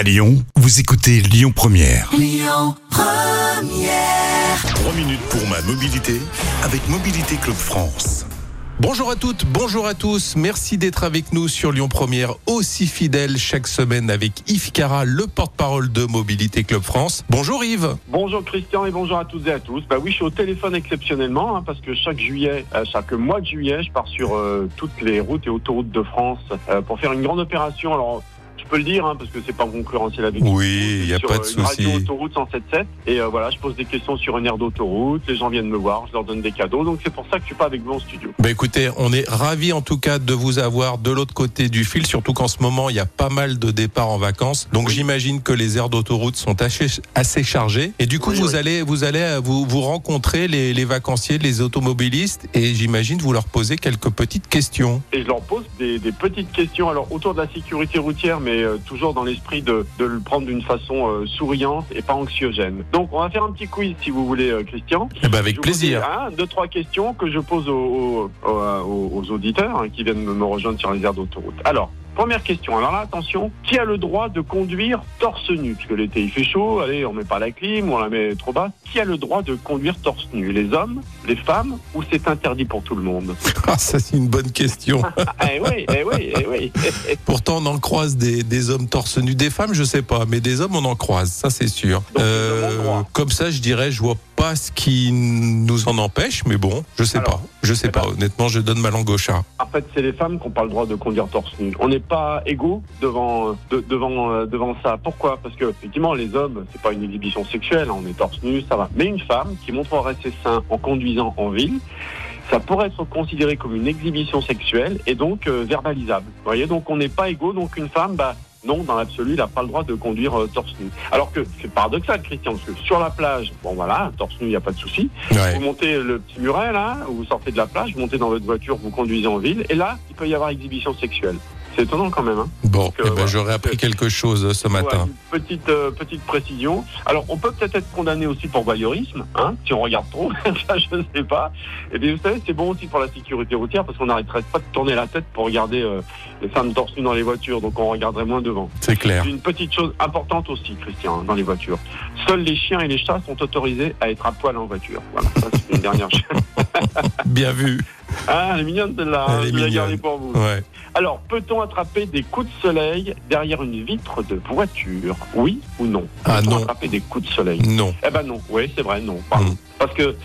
À Lyon, vous écoutez Lyon Première. 3 minutes pour ma mobilité avec Mobilité Club France. Bonjour à toutes, bonjour à tous. Merci d'être avec nous sur Lyon Première, aussi fidèle chaque semaine avec Yves Cara, le porte-parole de Mobilité Club France. Bonjour Yves. Bonjour Christian et bonjour à toutes et à tous. Bah oui, je suis au téléphone exceptionnellement hein, parce que chaque juillet, euh, chaque mois de juillet, je pars sur euh, toutes les routes et autoroutes de France euh, pour faire une grande opération. Alors, je peux le dire hein, parce que c'est pas concurrentiel avec. Oui, il n'y a pas de euh, radio souci. autoroute 177 et euh, voilà, je pose des questions sur une aire d'autoroute. Les gens viennent me voir, je leur donne des cadeaux. Donc c'est pour ça que je suis pas avec vous en studio. Bah écoutez, on est ravis en tout cas de vous avoir de l'autre côté du fil, surtout qu'en ce moment il y a pas mal de départs en vacances. Donc Oui. j'imagine que les aires d'autoroute sont assez, assez chargées. Et du coup Oui, vous oui. allez vous allez euh, vous, vous rencontrer les, les vacanciers, les automobilistes, et j'imagine vous leur poser quelques petites questions. Et je leur pose des, des petites questions alors autour de la sécurité routière, mais euh, toujours dans l'esprit de, de le prendre d'une façon euh, souriante et pas anxiogène. Donc on va faire un petit quiz si vous voulez, euh, Christian. Eh ben avec Je plaisir. deux, trois questions que je pose aux, aux- aux- aux auditeurs hein, qui viennent me rejoindre sur les aires d'autoroute. Alors, première question. Alors là, attention, qui a le droit de conduire torse nu? Puisque l'été, il fait chaud, allez, on met pas la clim, on la met trop bas. Qui a le droit de conduire torse nu? Les hommes Les femmes Ou c'est interdit pour tout le monde? Ah, ça c'est une bonne question. Eh oui, eh oui, eh oui. Pourtant, on en croise des, des hommes torse nu. Des femmes, je sais pas, mais des hommes, on en croise, ça c'est sûr. Donc, droit. comme ça, je dirais, je vois pas ce qui nous en empêche, mais bon, je sais Alors, pas. Je sais eh pas. ben- Honnêtement, je donne ma langue au chat. En fait, c'est les femmes qui n'ont pas le droit de conduire torse nu. On n'est pas égaux devant de- devant euh, devant ça. Pourquoi? Parce que effectivement, les hommes, c'est pas une exhibition sexuelle. hein, On est torse nu, ça va. Mais une femme qui montrerait ses seins en conduisant en ville. Ça pourrait être considéré comme une exhibition sexuelle et donc euh, verbalisable. Vous voyez, donc on n'est pas égaux. Donc une femme, bah non, dans l'absolu, elle n'a pas le droit de conduire euh, torse nu. Alors que c'est paradoxal, Christian, parce que sur la plage, bon voilà, torse nu, il n'y a pas de souci. Ouais. Vous montez le petit muret là, vous sortez de la plage, vous montez dans votre voiture, vous conduisez en ville, et là, il peut y avoir exhibition sexuelle. C'est étonnant quand même. Hein Bon, Donc, euh, eh ben, voilà. j'aurais appris quelque chose ce matin. Ouais, une petite euh, petite précision. Alors, on peut peut-être être condamné aussi pour voyeurisme, hein, si on regarde trop. ça, je ne sais pas. Et bien, vous savez, c'est bon aussi pour la sécurité routière parce qu'on n'arrêterait pas de tourner la tête pour regarder euh, les femmes torse dans les voitures, donc on regarderait moins devant. C'est clair. Une petite chose importante aussi, Christian, dans les voitures. Seuls les chiens et les chats sont autorisés à être à poil en voiture. Voilà, ça c'est une dernière chose. Bien vu. Ah, elle est mignonne celle-là. Elle est je vais la mignonne. garder pour vous. Ouais. Alors, peut-on attraper des coups de soleil derrière une vitre de voiture? Oui ou non? Ah, Peut-on non. attraper des coups de soleil? Non. Eh ben non, oui, c'est vrai, non. Pardon. Mm. Parce que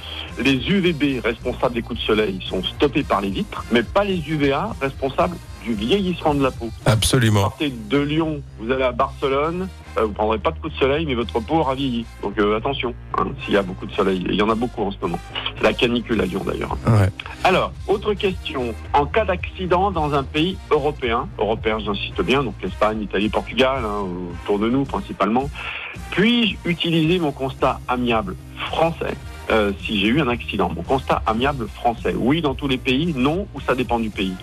les UVB responsables des coups de soleil sont stoppés par les vitres, mais pas les UVA responsables du vieillissement de la peau. Absolument. Partez de Lyon, vous allez à Barcelone, vous prendrez pas de coups de soleil, mais votre peau aura vieilli. Donc euh, attention, hein, s'il y a beaucoup de soleil. Et il y en a beaucoup en ce moment. C'est la canicule à Lyon d'ailleurs. Ouais. Alors, autre question. En cas d'accident dans un pays européen, européen j'insiste bien, donc l'Espagne, Italie, Portugal, hein, autour de nous principalement, puis-je utiliser mon constat amiable français euh, si j'ai eu un accident? Mon constat amiable français, oui dans tous les pays, non ou ça dépend du pays?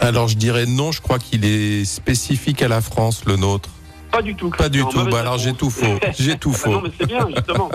Alors je dirais non, je crois qu'il est spécifique à la France, le nôtre. Pas du tout. Pas du tout. Bah alors j'ai tout faux. J'ai tout Ah bah faux. non, mais c'est bien, justement.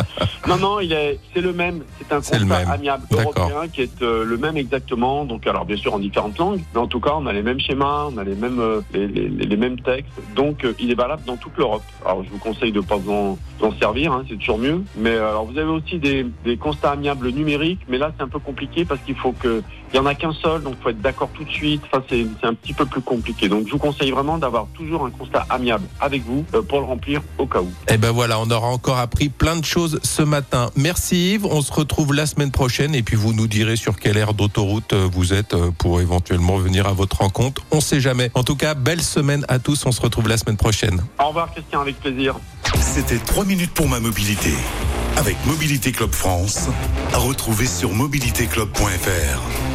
non, non, il est, c'est le même. C'est un même. amiable européen qui est euh, le même exactement. Donc, alors, bien sûr, en différentes langues. Mais en tout cas, on a les mêmes schémas, on a les mêmes, euh, les, les- les mêmes textes. Donc, euh, il est valable dans toute l'Europe. Alors, je vous conseille de pas vous en, vous en servir, hein, c'est toujours mieux. Mais alors, vous avez aussi des, des constats amiables numériques. Mais là, c'est un peu compliqué parce qu'il faut que, il y en a qu'un seul. Donc, faut être d'accord tout de suite. Enfin, c'est, c'est un petit peu plus compliqué. Donc, je vous conseille vraiment d'avoir toujours un constat amiable avec vous euh, pour le remplir au cas où. Eh ben voilà, on aura encore appris plein de choses ce matin. Merci Yves, on se retrouve la semaine prochaine et puis vous nous direz sur quelle aire d'autoroute euh, vous êtes euh, pour éventuellement venir à votre rencontre. On sait jamais. En tout cas, belle semaine à tous, on se retrouve la semaine prochaine. Au revoir, Christian, avec plaisir. C'était 3 minutes pour ma mobilité avec Mobilité Club France à retrouver sur mobilitéclub.fr.